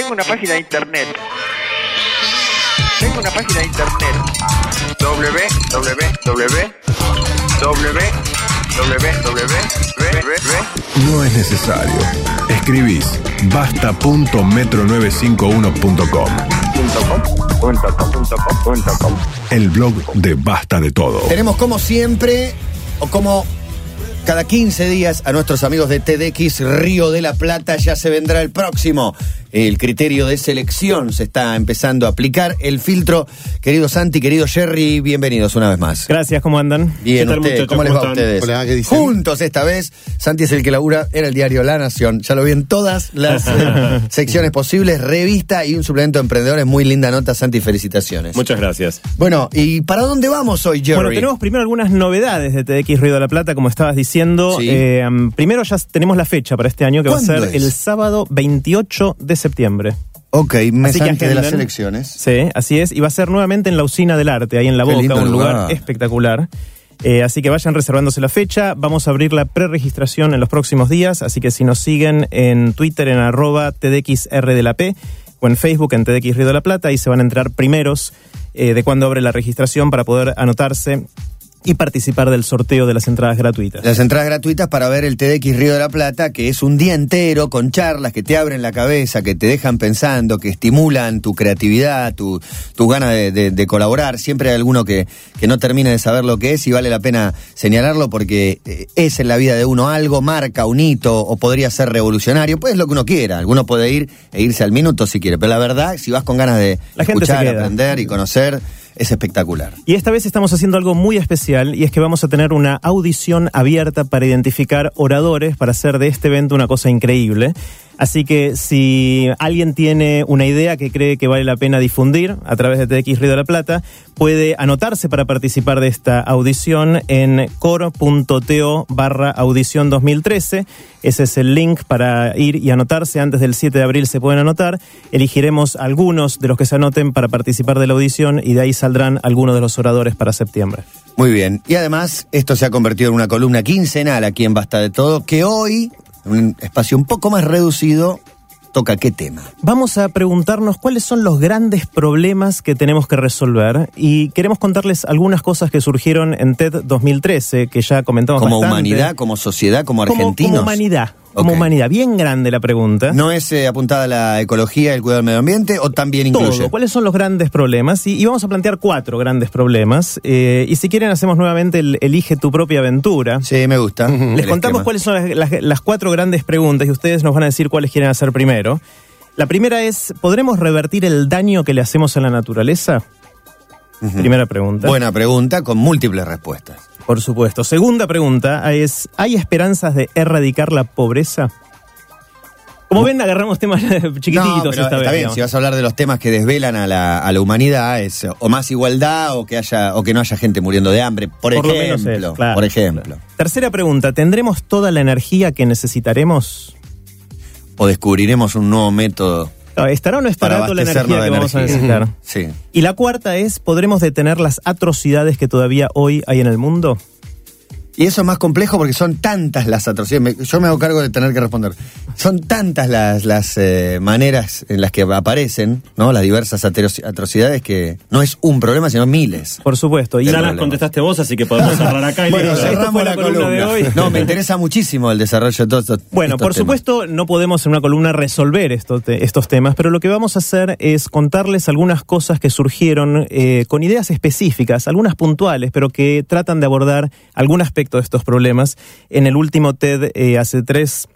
Tengo una página de internet. Tengo una página de internet. www No es necesario. Escribís basta.metro95uno.com. El blog de Basta de Todo. Tenemos como siempre, o como cada 15 días, a nuestros amigos de TDX Río de la Plata. Ya se vendrá el próximo. El criterio de selección se está empezando a aplicar. El filtro, querido Santi, querido Jerry, bienvenidos una vez más. Gracias, ¿cómo andan? Bien, ¿Qué tal? ¿cómo les va a ustedes? Hola, ¿qué dicen? Juntos esta vez. Santi es el que labura en el diario La Nación. Ya lo vi en todas las eh, secciones posibles. Revista y un suplemento de emprendedores. Muy linda nota, Santi. Felicitaciones. Muchas gracias. Bueno, ¿y para dónde vamos hoy, Jerry? Bueno, tenemos primero algunas novedades de TDX Río de la Plata, como estabas diciendo. Sí. Eh, primero ya tenemos la fecha para este año, que va a ¿Cuándo ser es? el sábado 28 de septiembre. Ok, mes Así que de las elecciones. Sí, así es. Y va a ser nuevamente en la Usina del Arte, ahí en La Qué Boca, un lugar, lugar. espectacular. Eh, así que vayan reservándose la fecha. Vamos a abrir la preregistración en los próximos días. Así que si nos siguen en Twitter en arroba TDXR de la P o en Facebook en TDX Río de la Plata, ahí se van a entrar primeros eh, de cuando abre la registración para poder anotarse y participar del sorteo de las entradas gratuitas. Las entradas gratuitas para ver el TDX Río de la Plata, que es un día entero con charlas que te abren la cabeza, que te dejan pensando, que estimulan tu creatividad, tu, tu gana de, de- de colaborar. Siempre hay alguno que, que no termina de saber lo que es y vale la pena señalarlo porque eh, es en la vida de uno algo, marca un hito o podría ser revolucionario. Pues lo que uno quiera. Alguno puede ir e irse al minuto si quiere. Pero la verdad, si vas con ganas de La escuchar, aprender y conocer, es espectacular. Y esta vez estamos haciendo algo muy especial y es que vamos a tener una audición abierta para identificar oradores para hacer de este evento una cosa increíble. Así que si alguien tiene una idea que cree que vale la pena difundir a través de TX Río de la Plata, puede anotarse para participar de esta audición en coro.to barra audición 2013. Ese es el link para ir y anotarse. Antes del 7 de abril se pueden anotar. Elegiremos algunos de los que se anoten para participar de la audición y de ahí saldrán algunos de los oradores para septiembre. Muy bien. Y además, esto se ha convertido en una columna quincenal aquí en Basta de Todo, que hoy, un espacio un poco más reducido, toca qué tema. Vamos a preguntarnos cuáles son los grandes problemas que tenemos que resolver y queremos contarles algunas cosas que surgieron en TED 2013 que ya comentamos Como bastante. humanidad, como sociedad, como Como- argentinos. Como, humanidad, como humanidad. Bien grande la pregunta. ¿No es eh, apuntada a la ecología y el cuidado del medio ambiente o también incluye? Todo. ¿Cuáles son los grandes problemas? Y, y vamos a plantear cuatro grandes problemas. Eh, y si quieren, hacemos nuevamente el Elige tu propia aventura. Sí, me gusta. Les el contamos esquema. cuáles son las, las- las cuatro grandes preguntas y ustedes nos van a decir cuáles quieren hacer primero. La primera es, ¿podremos revertir el daño que le hacemos a la naturaleza? Primera pregunta. Buena pregunta con múltiples respuestas. Por supuesto. Segunda pregunta es, ¿hay esperanzas de erradicar la pobreza? Como ven, agarramos temas chiquititos No, pero esta está vez. bien, digamos. si vas a hablar de los temas que desvelan a la, a la humanidad, es o más igualdad o que haya o que no haya gente muriendo de hambre, por, Por ejemplo. claro, por ejemplo. Tercera pregunta, ¿tendremos toda la energía que necesitaremos? O descubriremos un nuevo método No, ¿Estará o no estará para toda la energía que vamos a necesitar? Sí. Y la cuarta es, ¿podremos detener las atrocidades que todavía hoy hay en el mundo? Y eso es más complejo porque son tantas las atrocidades. Yo me hago cargo de tener que responder. Son tantas las, las eh, maneras en las que aparecen, ¿no? Las diversas atrocidades que no es un problema, sino miles. Por supuesto. Y Ya las contestaste vos, así que podemos cerrar acá y Bueno, cerramos la la columna columna. de hoy. No, me interesa muchísimo el desarrollo de todos estos Bueno, estos por temas. supuesto, no podemos en una columna resolver estos, estos temas, pero lo que vamos a hacer es contarles algunas cosas que surgieron eh, con ideas específicas, algunas puntuales, pero que tratan de abordar algún aspecto de estos problemas en el último TED eh, hace tres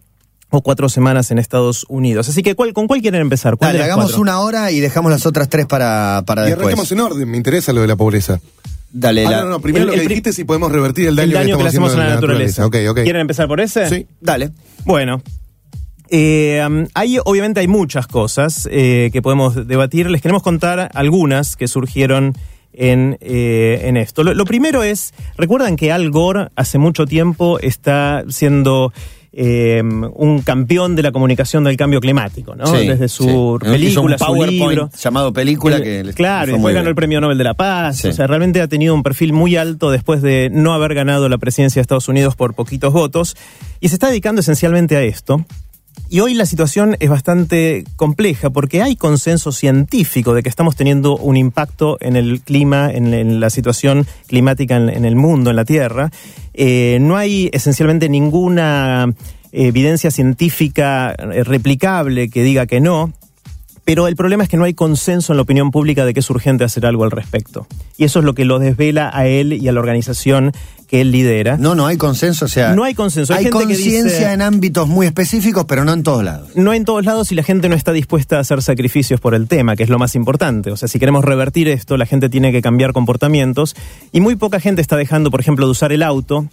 o cuatro semanas en Estados Unidos. Así que, ¿cuál, ¿con cuál quieren empezar? ¿Cuál Dale, hagamos cuatro? una hora y dejamos las otras tres para, para Y después. arranquemos en orden, me interesa lo de la pobreza. Dale, Ah, la- no, no, primero el- lo que el dijiste si podemos revertir el daño, El daño que le estamos hacemos a la naturaleza. ¿Quieren empezar por ese? Sí. Dale. Bueno, eh, um, hay, obviamente hay muchas cosas eh, que podemos debatir. Les queremos contar algunas que surgieron en, eh, en esto. Lo, lo primero es, recuerdan que Al Gore hace mucho tiempo está siendo... eh, un campeón de la comunicación del cambio climático, ¿no? Sí, Desde su sí. Película, un su libro. llamado película El- que le- claro, después ganó bien. el premio Nobel de la Paz. Sí. O sea, realmente ha tenido un perfil muy alto después de no haber ganado la presidencia de Estados Unidos por poquitos votos. Y se está dedicando esencialmente a esto. Y hoy la situación es bastante compleja porque hay consenso científico de que estamos teniendo un impacto en el clima, en, la situación climática en, en, el mundo, en la Tierra. Eh, no hay esencialmente ninguna evidencia científica eh, replicable que diga que no. Pero el problema es que no hay consenso en la opinión pública de que es urgente hacer algo al respecto. Y eso es lo que lo desvela a él y a la organización que él lidera. No, no hay consenso, o sea. No hay consenso. Hay, hay conciencia en ámbitos muy específicos, pero no en todos lados. No en todos lados y la gente no está dispuesta a hacer sacrificios por el tema, que es lo más importante. O sea, si queremos revertir esto, la gente tiene que cambiar comportamientos y muy poca gente está dejando, por ejemplo, de usar el auto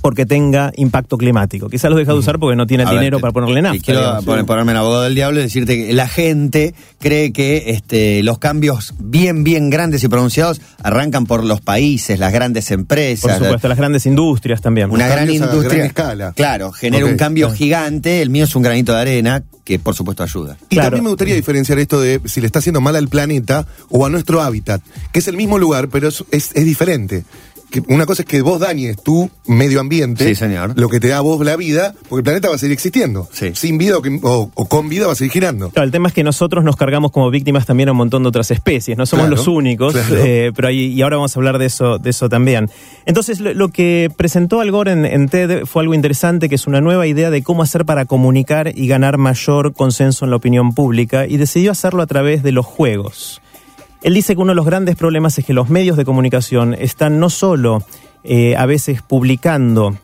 porque tenga impacto climático. Quizás lo deja de usar porque no tiene el dinero ver, para ponerle nafta. Quiero digamos. poner, ponerme en abogado del diablo y decirte que la gente cree que este, los cambios bien, bien grandes y pronunciados arrancan por los países, las grandes empresas. Por supuesto, las grandes industrias también. Una gran industria. gran escala. Claro, genera un cambio gigante. El mío es un granito de arena que, por supuesto, ayuda. Y Claro. también me gustaría diferenciar esto de si le está haciendo mal al planeta o a nuestro hábitat, que es el mismo lugar, pero es, es, es diferente. Que una cosa es que vos dañes tu medio ambiente, Sí, señor. lo que te da a vos la vida, porque el planeta va a seguir existiendo. Sí. Sin vida o, que- o- o con vida va a seguir girando. Claro, el tema es que nosotros nos cargamos como víctimas también a un montón de otras especies, no somos Claro, los únicos, claro. eh, pero ahí, y ahora vamos a hablar de eso, de eso también. Entonces, lo, lo que presentó Al Gore en, en TED fue algo interesante, que es una nueva idea de cómo hacer para comunicar y ganar mayor consenso en la opinión pública, y decidió hacerlo a través de los juegos. Él dice que uno de los grandes problemas es que los medios de comunicación están no solo eh, a veces publicando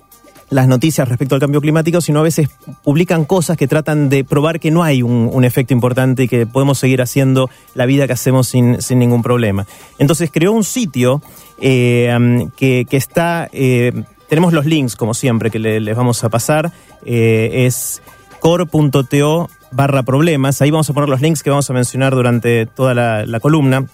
las noticias respecto al cambio climático, sino a veces publican cosas que tratan de probar que no hay un, efecto importante y que podemos seguir haciendo la vida que hacemos sin, sin ningún problema. Entonces creó un sitio eh, um, que, que está... eh, tenemos los links, como siempre, que le- les vamos a pasar. Es core.to barra problemas. Ahí vamos a poner los links que vamos a mencionar durante toda la, columna.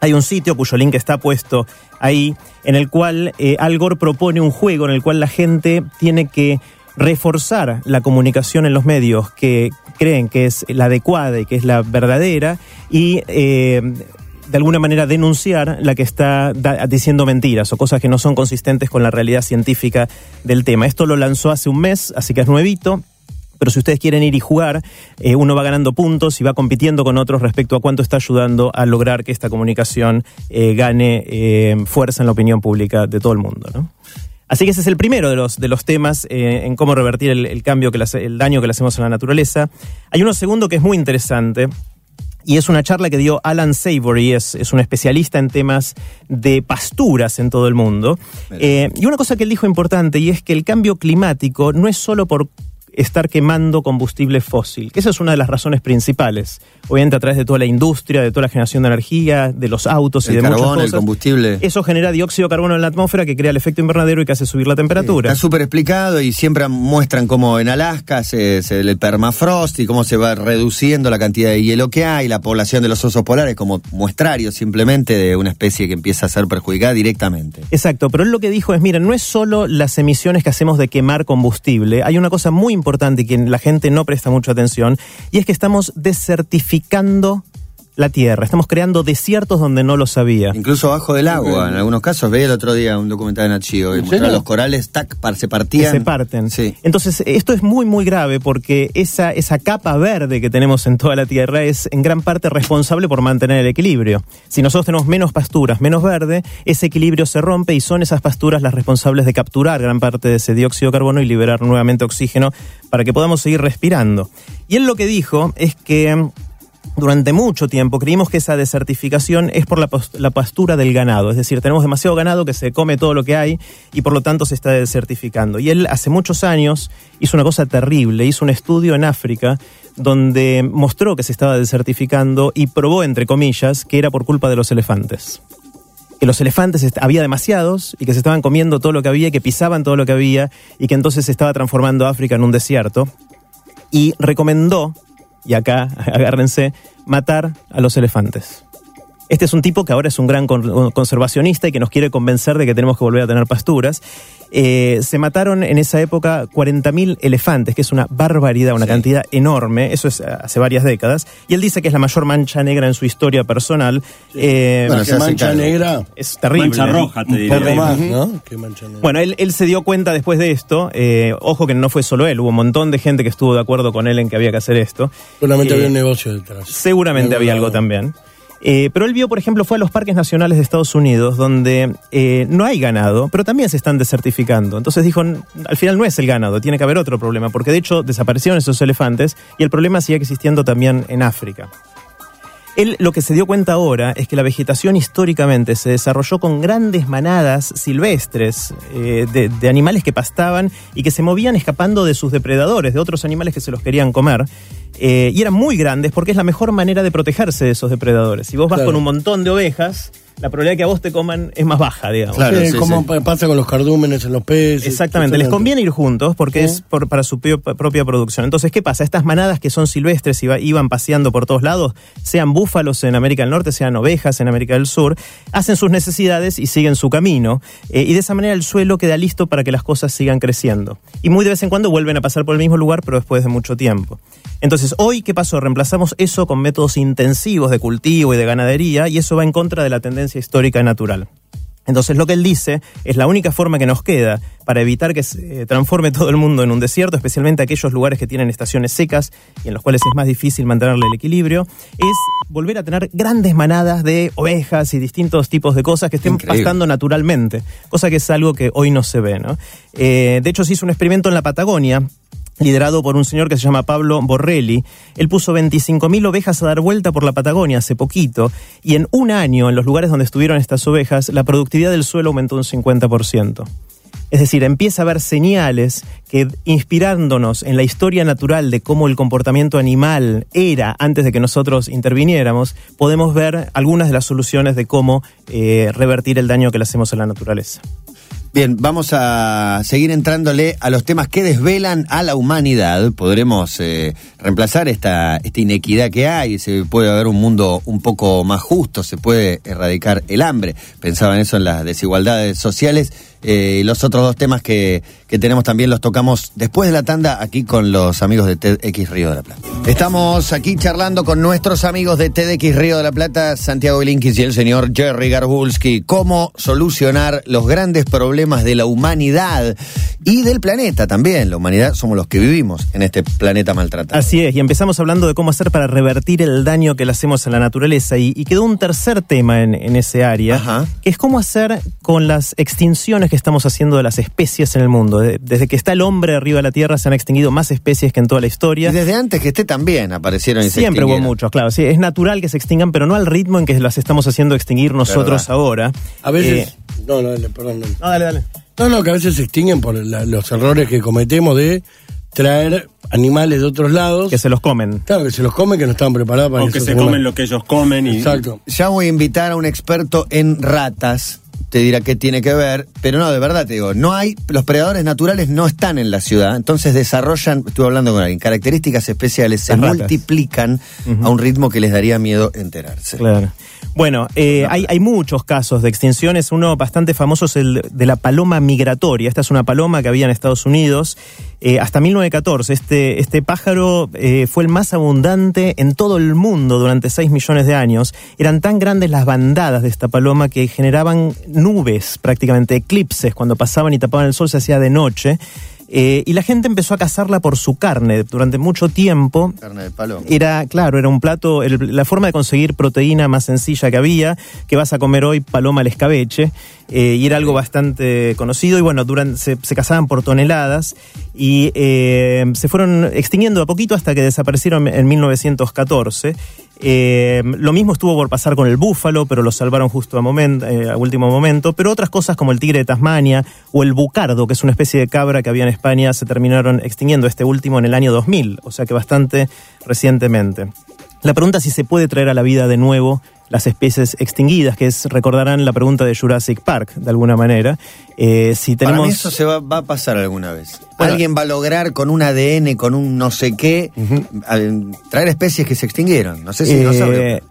Hay un sitio cuyo link está puesto ahí, en el cual eh, Al Gore propone un juego en el cual la gente tiene que reforzar la comunicación en los medios que creen que es la adecuada y que es la verdadera y eh, de alguna manera denunciar la que está diciendo mentiras o cosas que no son consistentes con la realidad científica del tema. Esto lo lanzó hace un mes, así que es nuevito. Pero si ustedes quieren ir y jugar, eh, uno va ganando puntos y va compitiendo con otros respecto a cuánto está ayudando a lograr que esta comunicación eh, gane eh, fuerza en la opinión pública de todo el mundo. ¿no? Así que ese es el primero de los, de los temas eh, en cómo revertir el, el cambio, que el daño que le hacemos a la naturaleza. Hay uno segundo que es muy interesante, y es una charla que dio Alan Savory, es, es un especialista en temas de pasturas en todo el mundo. Eh, y una cosa que él dijo importante, y es que el cambio climático no es solo por estar quemando combustible fósil, que esa es una de las razones principales. Obviamente a través de toda la industria, de toda la generación de energía, de los autos y El de muchas carbón, el cosas. combustible. Eso genera dióxido de carbono en la atmósfera que crea el efecto invernadero y que hace subir la temperatura. Está súper explicado y siempre muestran cómo en Alaska se, se- el permafrost y cómo se va reduciendo la cantidad de hielo que hay, la población de los osos polares como muestrario simplemente de una especie que empieza a ser perjudicada directamente. Exacto, pero él lo que dijo es, miren, no es solo las emisiones que hacemos de quemar combustible, hay una cosa muy importante y que la gente no presta mucha atención, y es que estamos desertificando la Tierra, estamos creando desiertos donde no lo sabía. Incluso abajo del agua, en algunos casos. Veía el otro día un documental de Nachio y mostraba los corales, tac, par- se que partían. se parten. Sí. Entonces, esto es muy, muy grave porque esa, esa capa verde que tenemos en toda la Tierra es en gran parte responsable por mantener el equilibrio. Si nosotros tenemos menos pasturas, menos verde, ese equilibrio se rompe y son esas pasturas las responsables de capturar gran parte de ese dióxido de carbono y liberar nuevamente oxígeno para que podamos seguir respirando. Y él lo que dijo es que durante mucho tiempo creímos que esa desertificación es por la, pastura del ganado, es decir, tenemos demasiado ganado que se come todo lo que hay y por lo tanto se está desertificando. Y él hace muchos años hizo una cosa terrible, hizo un estudio en África donde mostró que se estaba desertificando y probó, entre comillas, que era por culpa de los elefantes. Que los elefantes había demasiados y que se estaban comiendo todo lo que había, que pisaban todo lo que había y que entonces se estaba transformando África en un desierto. Y recomendó y acá agárrense, matar a los elefantes. Este es un tipo que ahora es un gran con- conservacionista y que nos quiere convencer de que tenemos que volver a tener pasturas. Eh, se mataron en esa época 40.000 elefantes, que es una barbaridad, una cantidad enorme, eso es eh, hace varias décadas, y él dice que es la mayor mancha negra en su historia personal. Eh, Bueno, hace mancha negra, es terrible. Mancha roja, te diría. poco más, ¿no? Que mancha negra. Bueno, él, él se dio cuenta después de esto, eh, ojo que no fue solo él, hubo un montón de gente que estuvo de acuerdo con él en que había que hacer esto. Solamente Eh, había un negocio detrás. Seguramente había algo también. Eh, pero él vio, por ejemplo, fue a los parques nacionales de Estados Unidos, donde eh, no hay ganado, pero también se están desertificando. Entonces dijo, "N- al final no es el ganado, tiene que haber otro problema, porque de hecho desaparecieron esos elefantes y el problema sigue existiendo también en África. Él lo que se dio cuenta ahora es que la vegetación históricamente se desarrolló con grandes manadas silvestres eh, de animales que pastaban y que se movían escapando de sus depredadores, de otros animales que se los querían comer. Eh, y eran muy grandes porque es la mejor manera de protegerse de esos depredadores. Si vos vas Claro. con un montón de ovejas, la probabilidad de que a vos te coman es más baja, digamos. Claro, Sí, sí, como sí. pasa con los cardúmenes en los peces. Exactamente, les conviene ir juntos porque es por- para su propia producción. Entonces, ¿qué pasa? Estas manadas que son silvestres y va- iban paseando por todos lados, sean búfalos en América del Norte, sean ovejas en América del Sur, hacen sus necesidades y siguen su camino. Eh, y de esa manera el suelo queda listo para que las cosas sigan creciendo. Y muy de vez en cuando vuelven a pasar por el mismo lugar, pero después de mucho tiempo. Entonces, hoy, ¿qué pasó? Reemplazamos eso con métodos intensivos de cultivo y de ganadería y eso va en contra de la tendencia histórica natural. Entonces lo que él dice es la única forma que nos queda para evitar que se eh, transforme todo el mundo en un desierto, especialmente aquellos lugares que tienen estaciones secas y en los cuales es más difícil mantenerle el equilibrio, es volver a tener grandes manadas de ovejas y distintos tipos de cosas que estén Increíble. pastando naturalmente, cosa que es algo que hoy no se ve. ¿no? Eh, de hecho, se hizo un experimento en la Patagonia liderado por un señor que se llama Pablo Borrelli. Él puso 25.000 ovejas a dar vuelta por la Patagonia hace poquito y en un año, en los lugares donde estuvieron estas ovejas, la productividad del suelo aumentó un 50%. Es decir, empieza a haber señales que inspirándonos en la historia natural de cómo el comportamiento animal era antes de que nosotros interviniéramos, podemos ver algunas de las soluciones de cómo eh, revertir el daño que le hacemos a la naturaleza. Bien, vamos a seguir entrándole a los temas que desvelan a la humanidad. Podremos eh, reemplazar esta, esta inequidad que hay, se puede haber un mundo un poco más justo, se puede erradicar el hambre. Pensaba en eso en las desigualdades sociales. Eh, los otros dos temas que, que tenemos también los tocamos después de la tanda aquí con los amigos de TEDx Río de la Plata. Estamos aquí charlando con nuestros amigos de TEDx Río de la Plata, Santiago Bilinkis y el señor Jerry Garbulski. ¿Cómo solucionar los grandes problemas de la humanidad y del planeta también? La humanidad somos los que vivimos en este planeta maltratado. Así es, y empezamos hablando de cómo hacer para revertir el daño que le hacemos a la naturaleza. Y, y quedó un tercer tema en, en ese área, Ajá. que es cómo hacer con las extinciones que estamos haciendo de las especies en el mundo. De- desde que está el hombre arriba de la Tierra se han extinguido más especies que en toda la Y historia. desde antes que esté también aparecieron y se Siempre hubo muchos, claro. Sí, es natural que se extingan, pero no al ritmo en que las estamos haciendo extinguir nosotros Verdad. ahora. A veces. Eh, no, no, dale, perdón. no. no, dale, dale. No, no, que a veces se extinguen por la- los errores que cometemos de traer animales de otros lados. Que se los comen. Claro, que se los comen, que no estaban preparados para O que se animales. comen lo que ellos comen y. Exacto. Ya voy a invitar a un experto en ratas. Te dirá qué tiene que ver, pero no, de verdad te digo, no hay, los predadores naturales no están en la ciudad, entonces desarrollan, estuve hablando con alguien, características especiales, se multiplican a un ritmo que les daría miedo enterarse. Claro. Bueno, eh, hay, hay muchos casos de extinciones. Uno bastante famoso es el de la paloma migratoria. Esta es una paloma que había en Estados Unidos eh, hasta 1914. Este, este pájaro eh, fue el más abundante en todo el mundo durante 6 millones de años. Eran tan grandes las bandadas de esta paloma que generaban nubes, prácticamente eclipses. Cuando pasaban y tapaban el sol se hacía de noche. Eh, y la gente empezó a cazarla por su carne durante mucho tiempo. Carne de paloma. Era, claro, era un plato, el- la forma de conseguir proteína más sencilla que había, que vas a comer hoy paloma al escabeche, eh, y era algo bastante conocido, y bueno, durante, se, se cazaban por toneladas, y eh, se fueron extinguiendo a poquito hasta que desaparecieron en 1914. Eh, lo mismo estuvo por pasar con el búfalo, pero lo salvaron justo a, eh, a último momento. Pero otras cosas como el tigre de Tasmania o el bucardo, que es una especie de cabra que había en España, se terminaron extinguiendo. Este último en el año 2000, o sea que bastante recientemente. La pregunta es si se puede traer a la vida de nuevo las especies extinguidas, que es, recordarán la pregunta de Jurassic Park, de alguna manera. Eh, si Para tenemos... mí eso se va, va a pasar alguna vez. Bueno. Alguien va a lograr con un ADN, con un no sé qué, traer especies que se extinguieron. No sé si no Eh, sabe.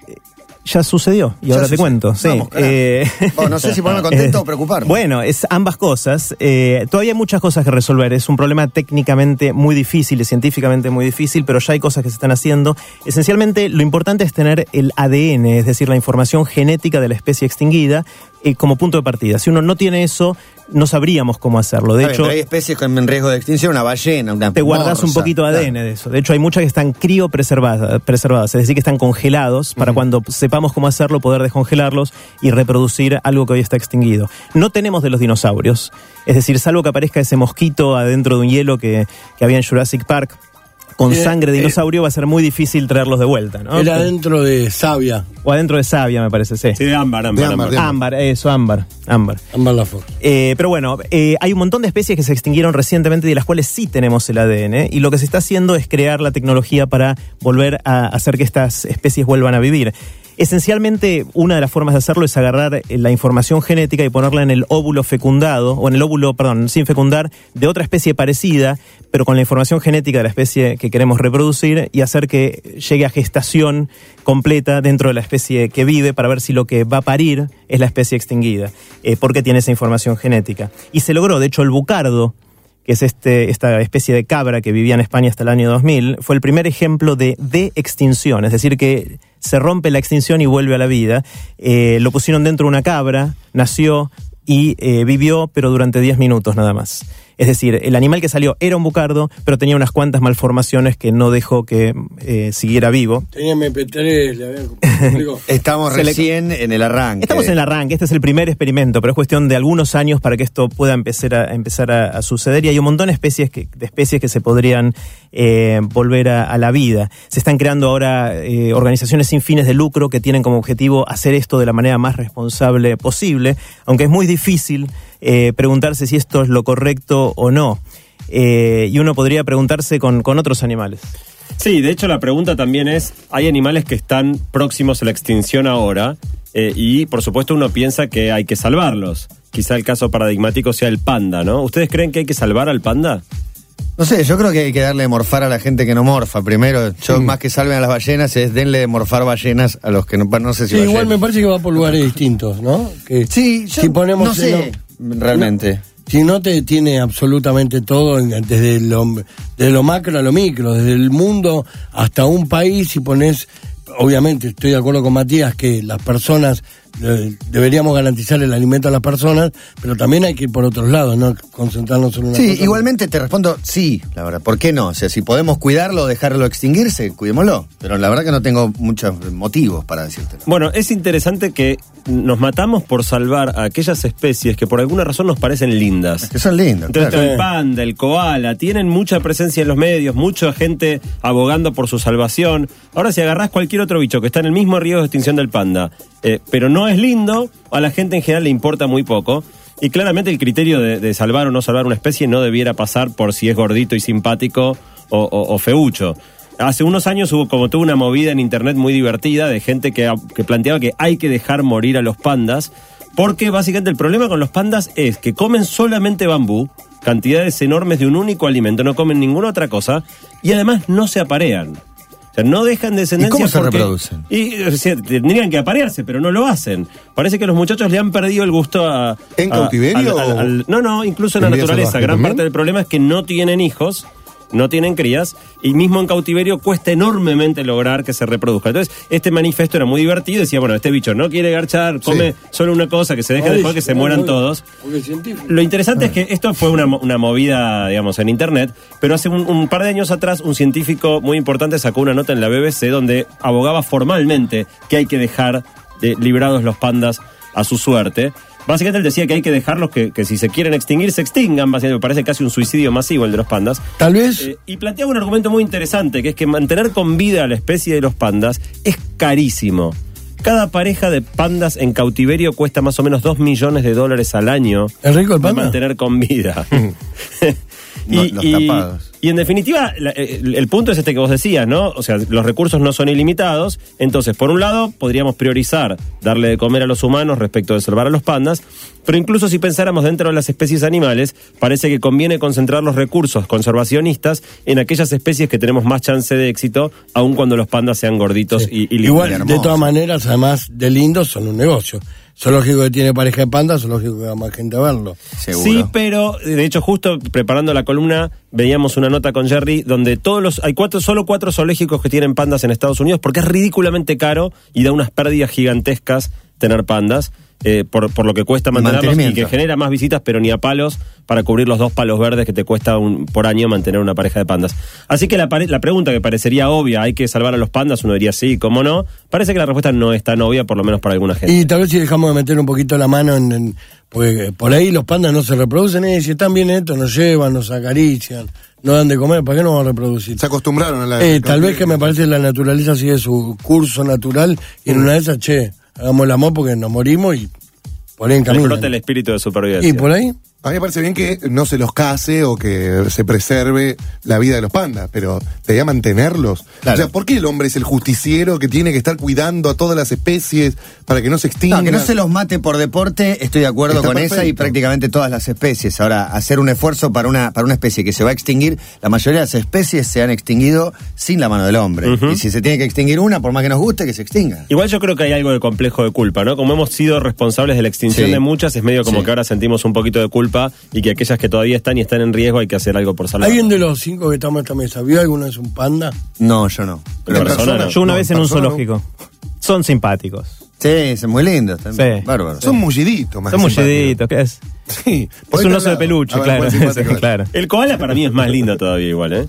Ya sucedió, y ahora te cuento. Sí. Vamos. Eh, Oh, no sé si ponerme contento o preocuparme. Bueno, es ambas cosas. Eh, todavía hay muchas cosas que resolver. Es un problema técnicamente muy difícil y científicamente muy difícil, pero ya hay cosas que se están haciendo. Esencialmente, lo importante es tener el ADN, es decir, la información genética de la especie extinguida, eh, como punto de partida. Si uno no tiene eso, no sabríamos cómo hacerlo. De Está bien, hecho, pero hay especies con en riesgo de extinción, una ballena, una te guardas un morsa. poquito de ADN de eso. De hecho, hay muchas que están criopreservadas, preservadas, es decir, que están congelados para cuando sepamos cómo hacerlo, poder descongelarlos y reproducir algo que hoy está extinguido. No tenemos de los dinosaurios. Es decir, salvo que aparezca ese mosquito adentro de un hielo que, que había en Jurassic Park con sangre de eh, dinosaurio, va a ser muy difícil traerlos de vuelta, ¿no? Era dentro de Sabia, O adentro de savia, me parece, sí. Sí, de ámbar, ámbar, De ámbar, ámbar. de Ámbar, eso, ámbar, ámbar. Ámbar Lafox. Eh, pero bueno, eh, hay un montón de especies que se extinguieron recientemente y de las cuales sí tenemos el ADN. Y lo que se está haciendo es crear la tecnología para volver a hacer que estas especies vuelvan a vivir. Esencialmente, una de las formas de hacerlo es agarrar eh, la información genética y ponerla en el óvulo fecundado, o en el óvulo, perdón, sin fecundar, de otra especie parecida, pero con la información genética de la especie que queremos reproducir y hacer que llegue a gestación completa dentro de la especie que vive para ver si lo que va a parir es la especie extinguida, eh, porque tiene esa información genética. Y se logró, de hecho, el bucardo, que es este, esta especie de cabra que vivía en España hasta el año 2000, fue el primer ejemplo de de extinción, es decir, que se rompe la extinción y vuelve a la vida. Eh, lo pusieron dentro de una cabra, nació y eh, vivió, pero durante 10 minutos nada más. Es decir, el animal que salió era un bucardo, pero tenía unas cuantas malformaciones que no dejó que eh, siguiera vivo. Tenía MP3, le habían complicado. Estamos recién en el arranque. Estamos en el arranque, este es el primer experimento, pero es cuestión de algunos años para que esto pueda empezar a, empezar a, a suceder y hay un montón de especies que, de especies que se podrían eh, volver a, a la vida. Se están creando ahora eh, organizaciones sin fines de lucro que tienen como objetivo hacer esto de la manera más responsable posible, aunque es muy difícil eh, preguntarse si esto es lo correcto o no. Eh, y uno podría preguntarse con, con otros animales. Sí, de hecho la pregunta también es, hay animales que están próximos a la extinción ahora eh, y por supuesto uno piensa que hay que salvarlos. Quizá el caso paradigmático sea el panda, ¿no? ¿Ustedes creen que hay que salvar al panda? No sé, yo creo que hay que darle de morfar a la gente que no morfa. Primero, yo más que salven a las ballenas, es denle de morfar ballenas a los que no, no sé si Sí, igual me parece que va por lugares distintos, ¿no? Que Sí, yo si ponemos no sé, realmente. Si no te tiene absolutamente todo, desde lo, desde lo macro a lo micro, desde el mundo hasta un país, y pones, obviamente estoy de acuerdo con Matías que las personas, deberíamos garantizar el alimento a las personas, pero también hay que ir por otros lados, no concentrarnos en una Sí, cosa. igualmente te respondo sí, la verdad. ¿Por qué no? O sea, si podemos cuidarlo, dejarlo extinguirse, cuidémoslo. Pero la verdad que no tengo muchos motivos para decirte. Bueno, es interesante que nos matamos por salvar a aquellas especies que por alguna razón nos parecen lindas. Que son lindos. Entonces, claro. el panda, el koala, tienen mucha presencia en los medios, mucha gente abogando por su salvación. Ahora, si agarrás cualquier otro bicho que está en el mismo riesgo de extinción del panda, eh, pero no es lindo, a la gente en general le importa muy poco. Y claramente el criterio de, salvar o no salvar una especie no debiera pasar por si es gordito y simpático o, o- feucho. Hace unos años hubo como tuvo una movida en internet muy divertida de gente que planteaba que hay que dejar morir a los pandas, porque básicamente el problema con los pandas es que comen solamente bambú, cantidades enormes de un único alimento, no comen ninguna otra cosa, y además no se aparean. O sea, no dejan descendencia. ¿Y cómo se porque- reproducen? Y o sea, tendrían que aparearse, pero no lo hacen. Parece que los muchachos le han perdido el gusto a. ¿En a- cautiverio al- al- al- no, no, incluso en la ¿En vida naturaleza. Gran también? parte del problema es que no tienen hijos. No tienen crías y mismo en cautiverio cuesta enormemente lograr que se reproduzca. Entonces, este manifiesto era muy divertido. Decía, bueno, este bicho no quiere garchar, come solo una cosa, que se deje Ay, después que se mueran no, todos. Lo interesante es que esto fue una, una movida, digamos, en Internet, pero hace un, un par de años atrás un científico muy importante sacó una nota en la BBC donde abogaba formalmente que hay que dejar de, librados los pandas a su suerte. Básicamente él decía que hay que dejarlos que, que si se quieren extinguir, se extingan. Básicamente me parece casi un suicidio masivo el de los pandas. Tal vez, Eh, y planteaba un argumento muy interesante, que es que mantener con vida a la especie de los pandas es carísimo. Cada pareja de pandas en cautiverio cuesta más o menos 2 millones de dólares al año ¿Es rico el de panda? mantener con vida. no, los tapados. y en definitiva, la- el, el punto es este que vos decías, ¿no? O sea, los recursos no son ilimitados. Entonces, por un lado, podríamos priorizar darle de comer a los humanos respecto de salvar a los pandas. Pero incluso si pensáramos dentro de las especies animales, parece que conviene concentrar los recursos conservacionistas en aquellas especies que tenemos más chance de éxito, aun cuando los pandas sean gorditos y, y lindos. Igual, de todas maneras, además de lindos, son un negocio. Zoológico que tiene pareja de pandas, zoológico que va más gente a verlo. Seguro. Sí, pero de hecho justo preparando la columna veíamos una nota con Jerry donde todos los hay cuatro solo cuatro zoológicos que tienen pandas en Estados Unidos porque es ridículamente caro y da unas pérdidas gigantescas tener pandas. Eh, por, por lo que cuesta mantenerlos y que genera más visitas, pero ni a palos para cubrir los dos palos verdes que te cuesta un, por año mantener una pareja de pandas. Así que la, pare- la pregunta que parecería obvia, ¿hay que salvar a los pandas? Uno diría sí, ¿cómo no? Parece que la respuesta no es tan obvia, por lo menos para alguna gente. Y tal vez si dejamos de meter un poquito la mano en, en- porque por ahí los pandas no se reproducen, eh, si están bien estos, nos llevan, nos acarician, no dan de comer, ¿para qué no van a reproducir? Se acostumbraron a la. Eh, tal vez que me parece la naturaleza sigue su curso natural y en una de esas, che, hagamos el amor porque nos morimos y por ahí en camino. brota el espíritu de supervivencia. Y por ahí, A mí me parece bien que no se los case o que se preserve la vida de los pandas, pero debería mantenerlos. Claro. O sea, ¿por qué el hombre es el justiciero que tiene que estar cuidando a todas las especies para que no se extingan? No, que no se los mate por deporte, estoy de acuerdo Está con esa y prácticamente todas las especies. Ahora, hacer un esfuerzo para una, para una especie que se va a extinguir, la mayoría de las especies se han extinguido sin la mano del hombre. Y si se tiene que extinguir una, por más que nos guste, que se extinga. Igual yo creo que hay algo de complejo de culpa, ¿no? Como hemos sido responsables de la extinción Sí. de muchas, es medio como Sí. que ahora sentimos un poquito de culpa y que aquellas que todavía están y están en riesgo hay que hacer algo por salvar. ¿alguien de los cinco que estamos en esta mesa vio alguna vez un panda? No, yo no. Pero En persona persona, no. Yo una No, vez en un no. zoológico. Son simpáticos. Sí, son muy lindos. también. Sí. Bárbaro. Son mulliditos, más Son mulliditos. ¿Qué es? Sí. Es un oso de peluche, claro. claro. El koala para mí es más lindo todavía igual, ¿eh?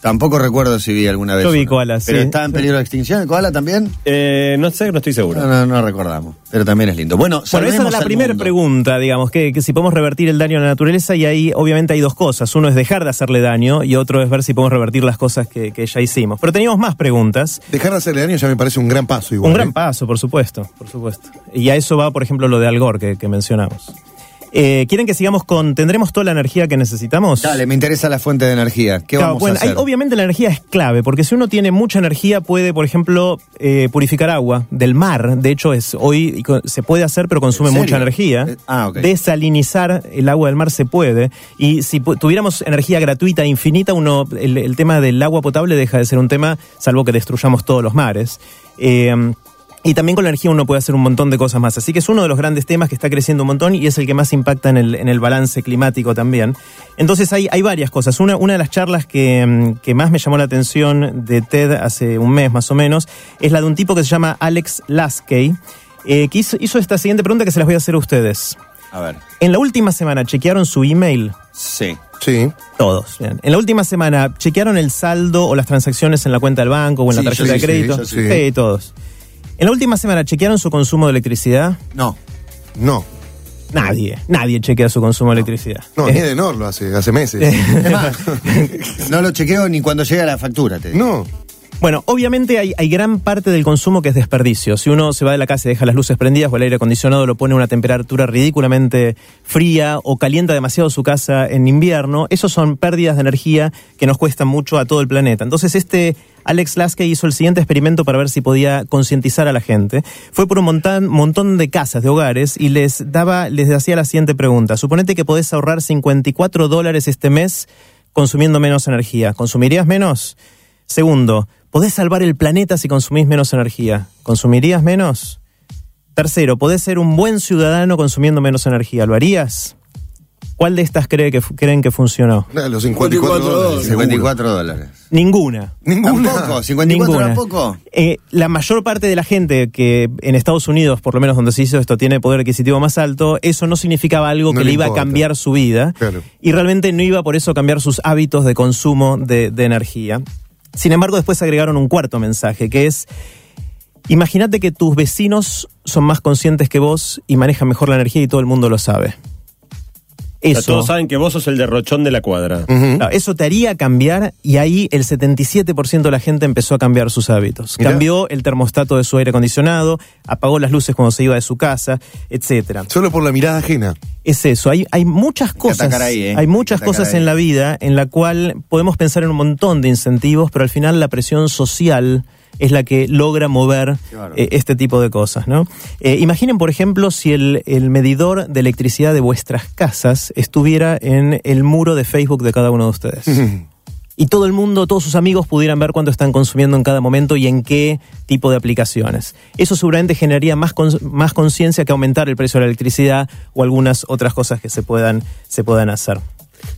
Tampoco recuerdo si vi alguna vez. Yo vi koalas, ¿Pero sí. está en peligro de extinción el koala también? Eh, No sé, no estoy seguro. No, no, no recordamos. Pero también es lindo. Bueno, Bueno, esa es la primera pregunta, digamos, que, que si podemos revertir el daño a la naturaleza y ahí obviamente hay dos cosas. Uno es dejar de hacerle daño y otro es ver si podemos revertir las cosas que, que ya hicimos. Pero teníamos más preguntas. Dejar de hacerle daño ya me parece un gran paso igual. Un gran ¿eh? paso, por supuesto, por supuesto. Y a eso va, por ejemplo, lo de Al Gore que, que mencionamos. Eh, ¿Quieren que sigamos con, tendremos toda la energía que necesitamos? Dale, me interesa la fuente de energía. ¿Qué Claro, vamos bueno, a hacer? hay- obviamente la energía es clave, porque si uno tiene mucha energía puede, por ejemplo, eh, purificar agua del mar. De hecho, es hoy se puede hacer, pero consume mucha energía. Eh, ah, ok. Desalinizar el agua del mar se puede. Y si tuviéramos energía gratuita, infinita, uno el, el tema del agua potable deja de ser un tema, salvo que destruyamos todos los mares. Y también con la energía uno puede hacer un montón de cosas más. Así que es uno de los grandes temas que está creciendo un montón y es el que más impacta en el, en el balance climático también. Entonces hay, hay varias cosas. Una, una de las charlas que, mm, que más me llamó la atención de TED hace un mes más o menos es la de un tipo que se llama Alex Laskey, eh, que hizo, hizo esta siguiente pregunta que se las voy a hacer a ustedes. A ver. En la última semana, ¿chequearon su email? Sí. Sí. Todos. bien. En la última semana, ¿chequearon el saldo o las transacciones en la cuenta del banco o en la tarjeta de crédito? sí, sí. todos. En la última semana, ¿chequearon su consumo de electricidad? No. No. Nadie, nadie chequea su consumo de electricidad. No, Eh, ni Edenor lo hace, hace meses. Es más, no lo chequeo ni cuando llega la factura. Te digo. no. Bueno, obviamente hay, hay gran parte del consumo que es desperdicio. Si uno se va de la casa y deja las luces prendidas o el aire acondicionado lo pone a una temperatura ridículamente fría o calienta demasiado su casa en invierno, esos son pérdidas de energía que nos cuestan mucho a todo el planeta. Entonces este Alex Laskey hizo el siguiente experimento para ver si podía concientizar a la gente. Fue por un montón, montón de casas, de hogares, y les daba, les hacía la siguiente pregunta. Suponete que podés ahorrar 54 dólares este mes consumiendo menos energía. ¿Consumirías menos? Segundo, podés salvar el planeta si consumís menos energía. ¿Consumirías menos? Tercero, podés ser un buen ciudadano consumiendo menos energía. ¿Lo harías? ¿Cuál de estas cree que, creen que funcionó? Los 54 dólares. 54 dólares. Ninguna. Ninguna. ¿Tampoco? ¿54 Ninguna. tampoco? Eh, la mayor parte de la gente que en Estados Unidos, por lo menos donde se hizo esto, tiene poder adquisitivo más alto, eso no significaba algo No que le le iba importa. a cambiar su vida. Claro. Y realmente no iba por eso a cambiar sus hábitos de consumo de, de energía. Sin embargo, después agregaron un cuarto mensaje, que es, imagínate que tus vecinos son más conscientes que vos y manejan mejor la energía y todo el mundo lo sabe. Sea, Eso. todos saben que vos sos el derrochón de la cuadra. Claro, eso te haría cambiar y ahí el 77% de la gente empezó a cambiar sus hábitos. Mirá. Cambió el termostato de su aire acondicionado, apagó las luces cuando se iba de su casa, etcétera. Solo por la mirada ajena. Es eso, hay, hay muchas cosas, ahí, ¿eh? hay muchas cosas ahí. en la vida en la cual podemos pensar en un montón de incentivos, pero al final la presión social es la que logra mover Claro. eh, este tipo de cosas, ¿no? Eh, imaginen, por ejemplo, si el, el medidor de electricidad de vuestras casas estuviera en el muro de Facebook de cada uno de ustedes. y todo el mundo, todos sus amigos pudieran ver cuánto están consumiendo en cada momento y en qué tipo de aplicaciones. Eso seguramente generaría más, más conciencia que aumentar el precio de la electricidad o algunas otras cosas que se puedan, se puedan hacer.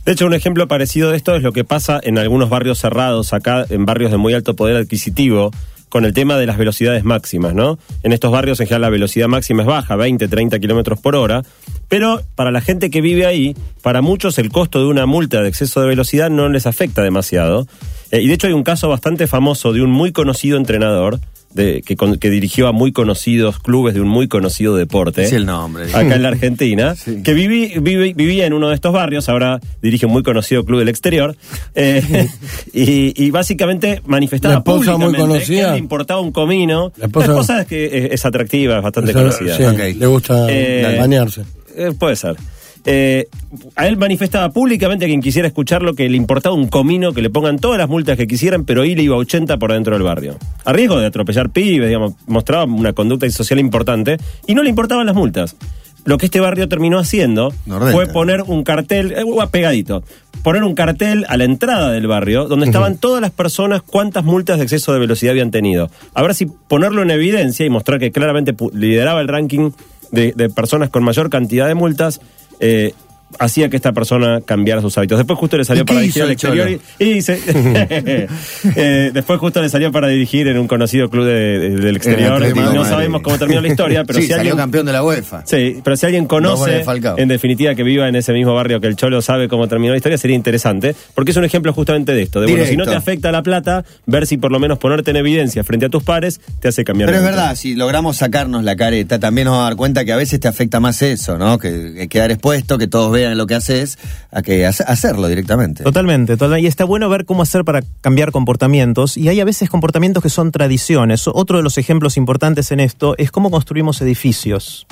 De hecho, un ejemplo parecido de esto es lo que pasa en algunos barrios cerrados, acá en barrios de muy alto poder adquisitivo, con el tema de las velocidades máximas, ¿no? En estos barrios en general la velocidad máxima es baja, 20, 30 kilómetros por hora, pero para la gente que vive ahí, para muchos el costo de una multa de exceso de velocidad no les afecta demasiado. Eh, y de hecho hay un caso bastante famoso de un muy conocido entrenador, de, que, con- que dirigió a muy conocidos clubes de un muy conocido deporte Sí, el nombre. acá en la Argentina, que viví- viví- vivía en uno de estos barrios, ahora dirige un muy conocido club del exterior, eh, y, y básicamente manifestaba La esposa muy públicamente que conocida. le importaba un comino. La La esposa- es que es, es atractiva, es bastante conocida. sí, Ok. Le gusta Eh, bañarse. Eh, puede ser. Eh, a él manifestaba públicamente a quien quisiera escucharlo que le importaba un comino que le pongan todas las multas que quisieran, pero él iba a 80 por dentro del barrio. A riesgo de atropellar pibes, digamos, mostraba una conducta social importante y no le importaban las multas. Lo que este barrio terminó haciendo fue poner un cartel, eh, pegadito, poner un cartel a la entrada del barrio donde estaban todas las personas cuántas multas de exceso de velocidad habían tenido. A ver si ponerlo en evidencia y mostrar que claramente lideraba el ranking de, de personas con mayor cantidad de multas, eh, hacía que esta persona cambiara sus hábitos. Después justo le salió ¿Y qué para dirigir al exterior y, y se- eh, después justo le salió para dirigir en un conocido club de- de- del exterior. Y no sabemos cómo terminó la historia, pero sí, si salió alguien campeón de la UEFA. Sí, pero si alguien conoce, en definitiva, que viva en ese mismo barrio que el Cholo sabe cómo terminó la historia, sería interesante, porque es un ejemplo justamente de esto. De bueno, si no te afecta la plata, ver si por lo menos ponerte en evidencia frente a tus pares te hace cambiar. Pero es verdad, si logramos sacarnos la careta, también nos vamos a dar cuenta que a veces te afecta más eso, ¿no? Que, que quedar expuesto, que todos vean lo que haces, a que hace- hacerlo directamente. Totalmente, total- y está bueno ver cómo hacer para cambiar comportamientos, y hay a veces comportamientos que son tradiciones. Otro de los ejemplos importantes en esto es cómo construimos edificios.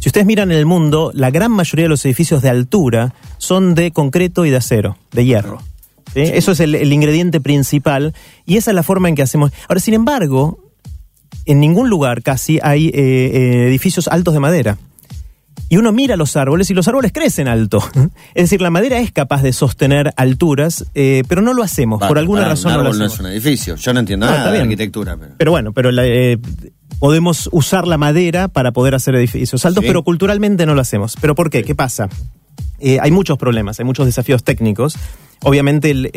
Si ustedes miran en el mundo, la gran mayoría de los edificios de altura son de concreto y de acero, de hierro. ¿sí? Eso es el, el ingrediente principal, y esa es la forma en que hacemos. Ahora, sin embargo, en ningún lugar casi hay eh, eh, edificios altos de madera. Y uno mira los árboles y los árboles crecen alto. Es decir, la madera es capaz de sostener alturas, eh, pero no lo hacemos. Por alguna razón un no lo árbol no hacemos. es un edificio. Yo no entiendo No, nada de arquitectura. Pero... Pero bueno, pero la, eh, podemos usar la madera para poder hacer edificios altos, Sí. pero culturalmente no lo hacemos. ¿Pero por qué? ¿Qué pasa? Eh, hay muchos problemas, hay muchos desafíos técnicos. Obviamente el,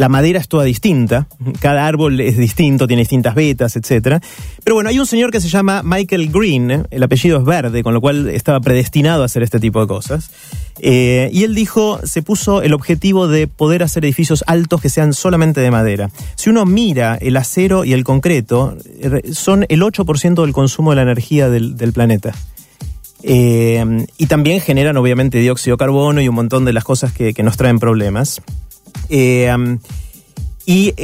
la madera es toda distinta, cada árbol es distinto, tiene distintas vetas, etcétera. Pero bueno, hay un señor que se llama Michael Green, el apellido es verde, con lo cual estaba predestinado a hacer este tipo de cosas. Eh, y él dijo, se puso el objetivo de poder hacer edificios altos que sean solamente de madera. Si uno mira el acero y el concreto, eh, son el 8% del consumo de la energía del, planeta. Eh, y también generan obviamente dióxido de carbono y un montón de las cosas que nos traen problemas. Eh, um, y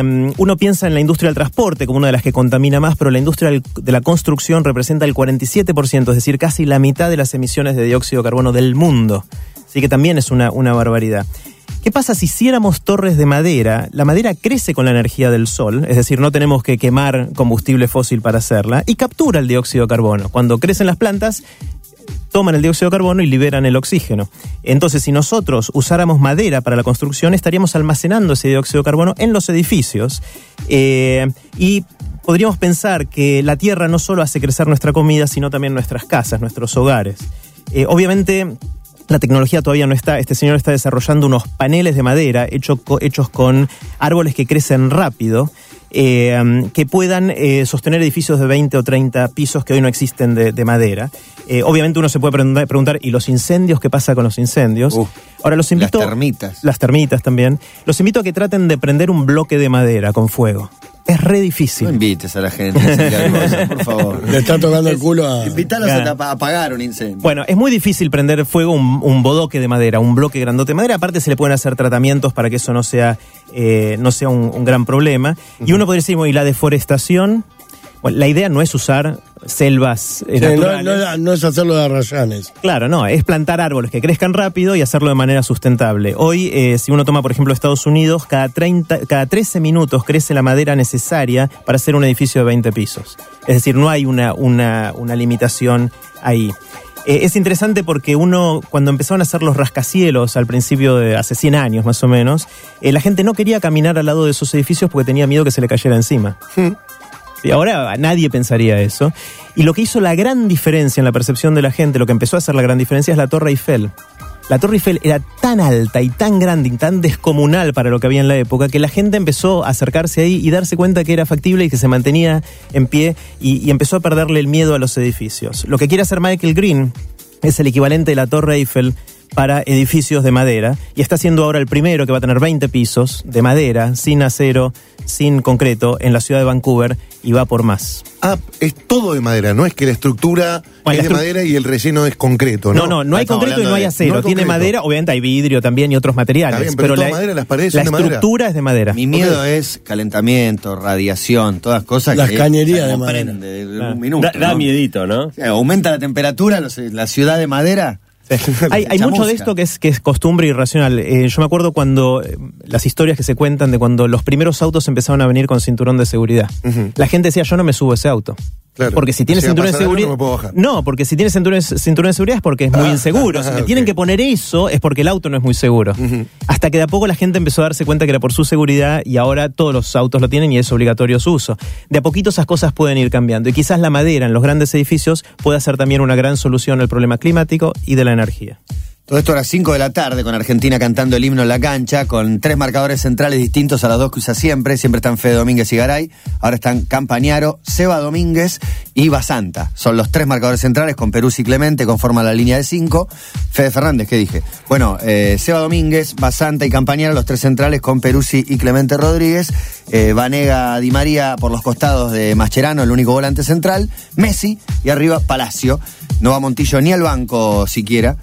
um, uno piensa en la industria del transporte como una de las que contamina más, pero la industria de la construcción representa el 47%, es decir, casi la mitad de las emisiones de dióxido de carbono del mundo. Así que también es una, una barbaridad. ¿Qué pasa si hiciéramos torres de madera? La madera crece con la energía del sol, es decir, no tenemos que quemar combustible fósil para hacerla, y captura el dióxido de carbono. Cuando crecen las plantas, toman el dióxido de carbono y liberan el oxígeno. Entonces, si nosotros usáramos madera para la construcción, estaríamos almacenando ese dióxido de carbono en los edificios eh, y podríamos pensar que la tierra no solo hace crecer nuestra comida, sino también nuestras casas, nuestros hogares. Eh, obviamente, la tecnología todavía no está. Este señor está desarrollando unos paneles de madera hechos con árboles que crecen rápido, eh, que puedan eh, sostener edificios de 20 o 30 pisos que hoy no existen de, de madera. Eh, obviamente uno se puede preguntar, preguntar, ¿y los incendios? ¿Qué pasa con los incendios? Ahora los invito... las termitas. Las termitas también. Los invito a que traten de prender un bloque de madera con fuego. Es re No difícil. invites a la gente a hacer cosas, por favor. Le está tocando el culo a. Invitalos Claro. a, apagar un incendio. Bueno, es muy difícil prender fuego un, un bodoque de madera, un bloque grandote de madera. Aparte se le pueden hacer tratamientos para que eso no sea, eh, no sea un, un gran problema. Y uno podría decir, bueno, y la deforestación. Bueno, la idea no es usar selvas Sí, naturales. no- no es hacerlo de arrayanes. Claro, no, es plantar árboles que crezcan rápido y hacerlo de manera sustentable. Hoy, eh, si uno toma, por ejemplo, Estados Unidos, cada, 30, cada 13 minutos crece la madera necesaria para hacer un edificio de 20 pisos. Es decir, no hay una, una, una limitación ahí. Eh, es interesante porque uno, cuando empezaron a hacer los rascacielos al principio de hace 100 años más o menos, eh, la gente no quería caminar al lado de esos edificios porque tenía miedo que se le cayera encima. Sí, ahora nadie pensaría eso. Y lo que hizo la gran diferencia en la percepción de la gente, lo que empezó a hacer la gran diferencia es la Torre Eiffel. La Torre Eiffel era tan alta y tan grande y tan descomunal para lo que había en la época que la gente empezó a acercarse ahí y darse cuenta que era factible y que se mantenía en pie y, y empezó a perderle el miedo a los edificios. Lo que quiere hacer Michael Green es el equivalente de la Torre Eiffel para edificios de madera y está siendo ahora el primero que va a tener 20 pisos de madera, sin acero, sin concreto, en la ciudad de Vancouver y va por más. Ah, es todo de madera, no es que la estructura Bueno, es la de madera y el relleno es concreto, No, ¿no? no, no, hay estamos concreto y no hay acero. no hay Tiene concreto. madera, obviamente hay vidrio también y otros materiales. Está bien, pero toda la, madera, las paredes la son de madera. estructura es de madera. Mi miedo es calentamiento, radiación, todas cosas Las que cañerías se de madera. Ah. un minuto. Da, da ¿no? miedito, ¿no? O sea, aumenta la temperatura, los- la ciudad de madera. Hay, hay mucho de esto que es, que es costumbre irracional. Eh, yo me acuerdo cuando eh, las historias que se cuentan de cuando los primeros autos empezaron a venir con cinturón de seguridad. La gente decía, yo no me subo a ese auto. Claro. Porque si tiene Si cinturón de seguridad. no me puedo bajar. No, porque si tiene cinturón, cinturón de seguridad es porque es muy Ah, inseguro. Si me ok. tienen que poner eso es porque el auto no es muy seguro. Hasta que de a poco la gente empezó a darse cuenta que era por su seguridad y ahora todos los autos lo tienen y es obligatorio su uso. De a poquito esas cosas pueden ir cambiando. Y quizás la madera en los grandes edificios pueda ser también una gran solución al problema climático y de la energía. Todo esto a las 5 de la tarde, con Argentina cantando el himno en la cancha, con tres marcadores centrales distintos a las dos que usa siempre. Siempre están Fede Domínguez y Garay. Ahora están Campañaro, Seba Domínguez y Basanta. Son los tres marcadores centrales, con Perú y Clemente, conforman la línea de cinco. Fede Fernández, ¿qué dije? Bueno, eh, Seba Domínguez, Basanta y Campañaro, los tres centrales con Peruzzi y Clemente Rodríguez. Eh, Vanega Di María por los costados de Mascherano, el único volante central. Messi y arriba Palacio. No va Montillo ni al banco siquiera.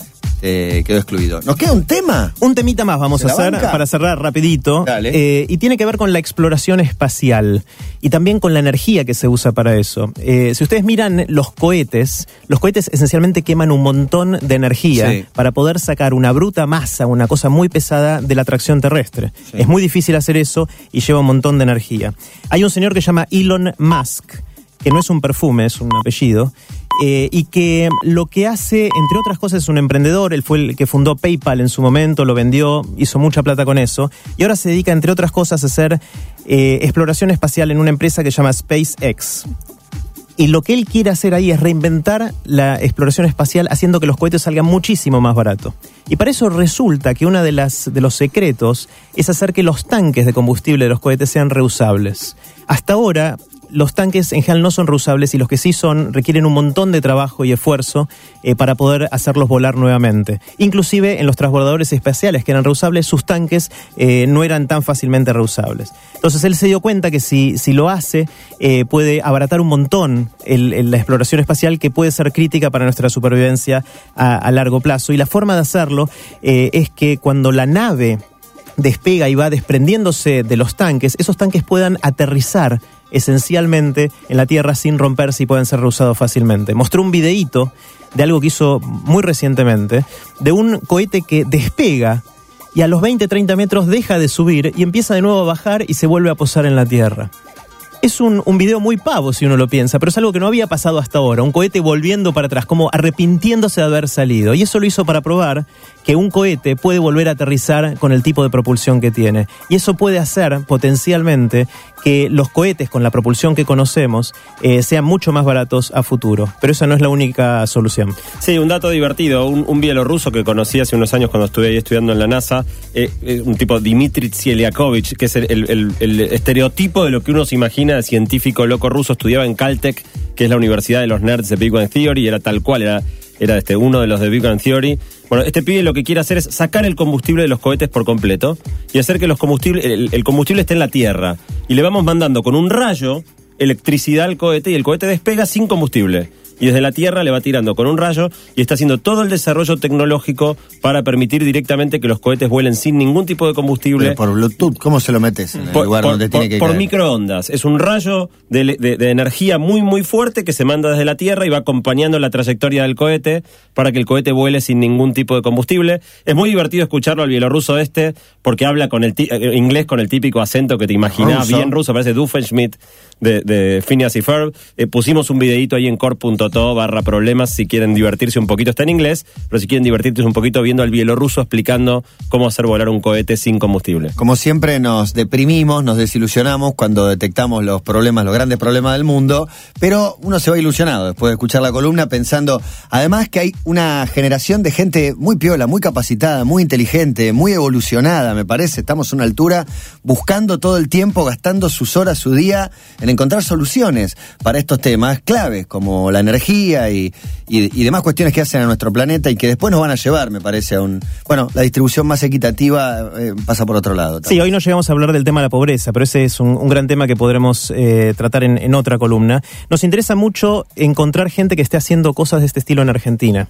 Eh, quedó excluido. ¿Nos queda un tema? Un temita más vamos ¿Se a hacer banca? para cerrar rapidito. Dale. Eh, y tiene que ver con la exploración espacial y también con la energía que se usa para eso. Eh, si ustedes miran los cohetes, los cohetes esencialmente queman un montón de energía Sí. para poder sacar una bruta masa, una cosa muy pesada de la atracción terrestre. Sí. Es muy difícil hacer eso y lleva un montón de energía. Hay un señor que se llama Elon Musk, que no es un perfume, es un apellido, eh, y que lo que hace, entre otras cosas, es un emprendedor. Él fue el que fundó PayPal en su momento, lo vendió, hizo mucha plata con eso, y ahora se dedica, entre otras cosas, a hacer eh, exploración espacial en una empresa que se llama SpaceX. Y lo que él quiere hacer ahí es reinventar la exploración espacial haciendo que los cohetes salgan muchísimo más barato. Y para eso resulta que uno de, las, de los secretos es hacer que los tanques de combustible de los cohetes sean reusables. Hasta ahora, los tanques en general no son reusables y los que sí son requieren un montón de trabajo y esfuerzo eh, para poder hacerlos volar nuevamente. Inclusive en los transbordadores espaciales que eran reusables, sus tanques eh, no eran tan fácilmente reusables. Entonces él se dio cuenta que si, si lo hace, eh, puede abaratar un montón la exploración espacial que puede ser crítica para nuestra supervivencia a, a largo plazo. Y la forma de hacerlo es que cuando la nave despega y va desprendiéndose de los tanques, esos tanques puedan aterrizar esencialmente en la Tierra sin romperse y pueden ser reusados fácilmente. Mostró un videíto de algo que hizo muy recientemente, de un cohete que despega y a los 20-30 metros deja de subir y empieza de nuevo a bajar y se vuelve a posar en la Tierra. Es un, un video muy pavo si uno lo piensa, pero es algo que no había pasado hasta ahora. Un cohete volviendo para atrás, como arrepintiéndose de haber salido. Y eso lo hizo para probar que un cohete puede volver a aterrizar con el tipo de propulsión que tiene. Y eso puede hacer potencialmente que los cohetes con la propulsión que conocemos eh, sean mucho más baratos a futuro. Pero esa no es la única solución. Sí, un dato divertido. Un, bielorruso que conocí hace unos años cuando estuve ahí estudiando en la NASA, eh, eh, un tipo Dmitry Tsieliakovich, que es el estereotipo de lo que uno se imagina de científico loco ruso. Estudiaba en Caltech, que es la universidad de los nerds de Big Bang Theory, y era tal cual, era era este uno de los de Big Bang Theory. Bueno, este pibe lo que quiere hacer es sacar el combustible de los cohetes por completo y hacer que los combustibles, el, el combustible esté en la Tierra. Y le vamos mandando con un rayo electricidad al cohete y el cohete despega sin combustible. Y desde la Tierra le va tirando con un rayo y está haciendo todo el desarrollo tecnológico para permitir directamente que los cohetes vuelen sin ningún tipo de combustible. Pero por Bluetooth, ¿cómo se lo metes en el Por, lugar por- donde por- tiene que por caer? microondas. Es un rayo de, de- de energía muy, muy fuerte que se manda desde la Tierra y va acompañando la trayectoria del cohete para que el cohete vuele sin ningún tipo de combustible. Es muy divertido escucharlo al bielorruso este porque habla con el eh, inglés con el típico acento que te imaginás, Ruso. bien ruso, parece Doofenshmirtz de, de Phineas y Ferb. Eh, pusimos un videito ahí en core.to barra problemas si quieren divertirse un poquito. Está en inglés, pero si quieren divertirse un poquito viendo al bielorruso explicando cómo hacer volar un cohete sin combustible. Como siempre nos deprimimos, nos desilusionamos cuando detectamos los problemas, los grandes problemas del mundo, pero uno se va ilusionado después de escuchar la columna pensando, además que hay una generación de gente muy piola, muy capacitada, muy inteligente, muy evolucionada, me parece, estamos a una altura buscando todo el tiempo, gastando sus horas, su día en encontrar soluciones para estos temas claves como la energía y, y- y demás cuestiones que hacen a nuestro planeta y que después nos van a llevar, me parece, a un... Bueno, la distribución más equitativa eh, pasa por otro lado. Sí, hoy no llegamos a hablar del tema de la pobreza, pero ese es un, un gran tema que podremos eh, tratar en, en otra columna. Nos interesa mucho encontrar gente que esté haciendo cosas de este estilo en Argentina.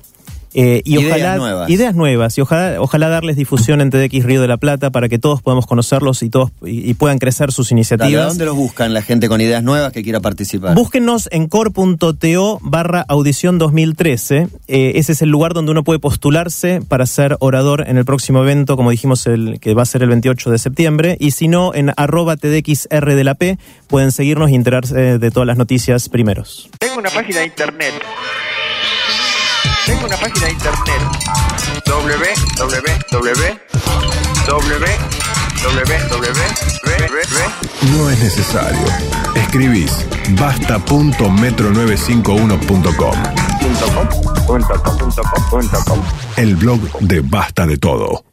Eh, y Ideas ojalá, nuevas. Ideas nuevas. Y ojalá, ojalá darles difusión en TDX Río de la Plata para que todos podamos conocerlos y todos y, y puedan crecer sus Dale, ¿a iniciativas. dónde los buscan la gente con ideas nuevas que quiera participar? Búsquennos en core.to barra audición 2013. Eh, ese es el lugar donde uno puede postularse para ser orador en el próximo evento, como dijimos, el, que va a ser el 28 de septiembre. Y si no, en arroba TDXR de la P pueden seguirnos y enterarse de todas las noticias primeros. Tengo una página de internet. Tengo una página de internet. www. No es necesario. Escribís basta.metro951.com. El blog de Basta de Todo.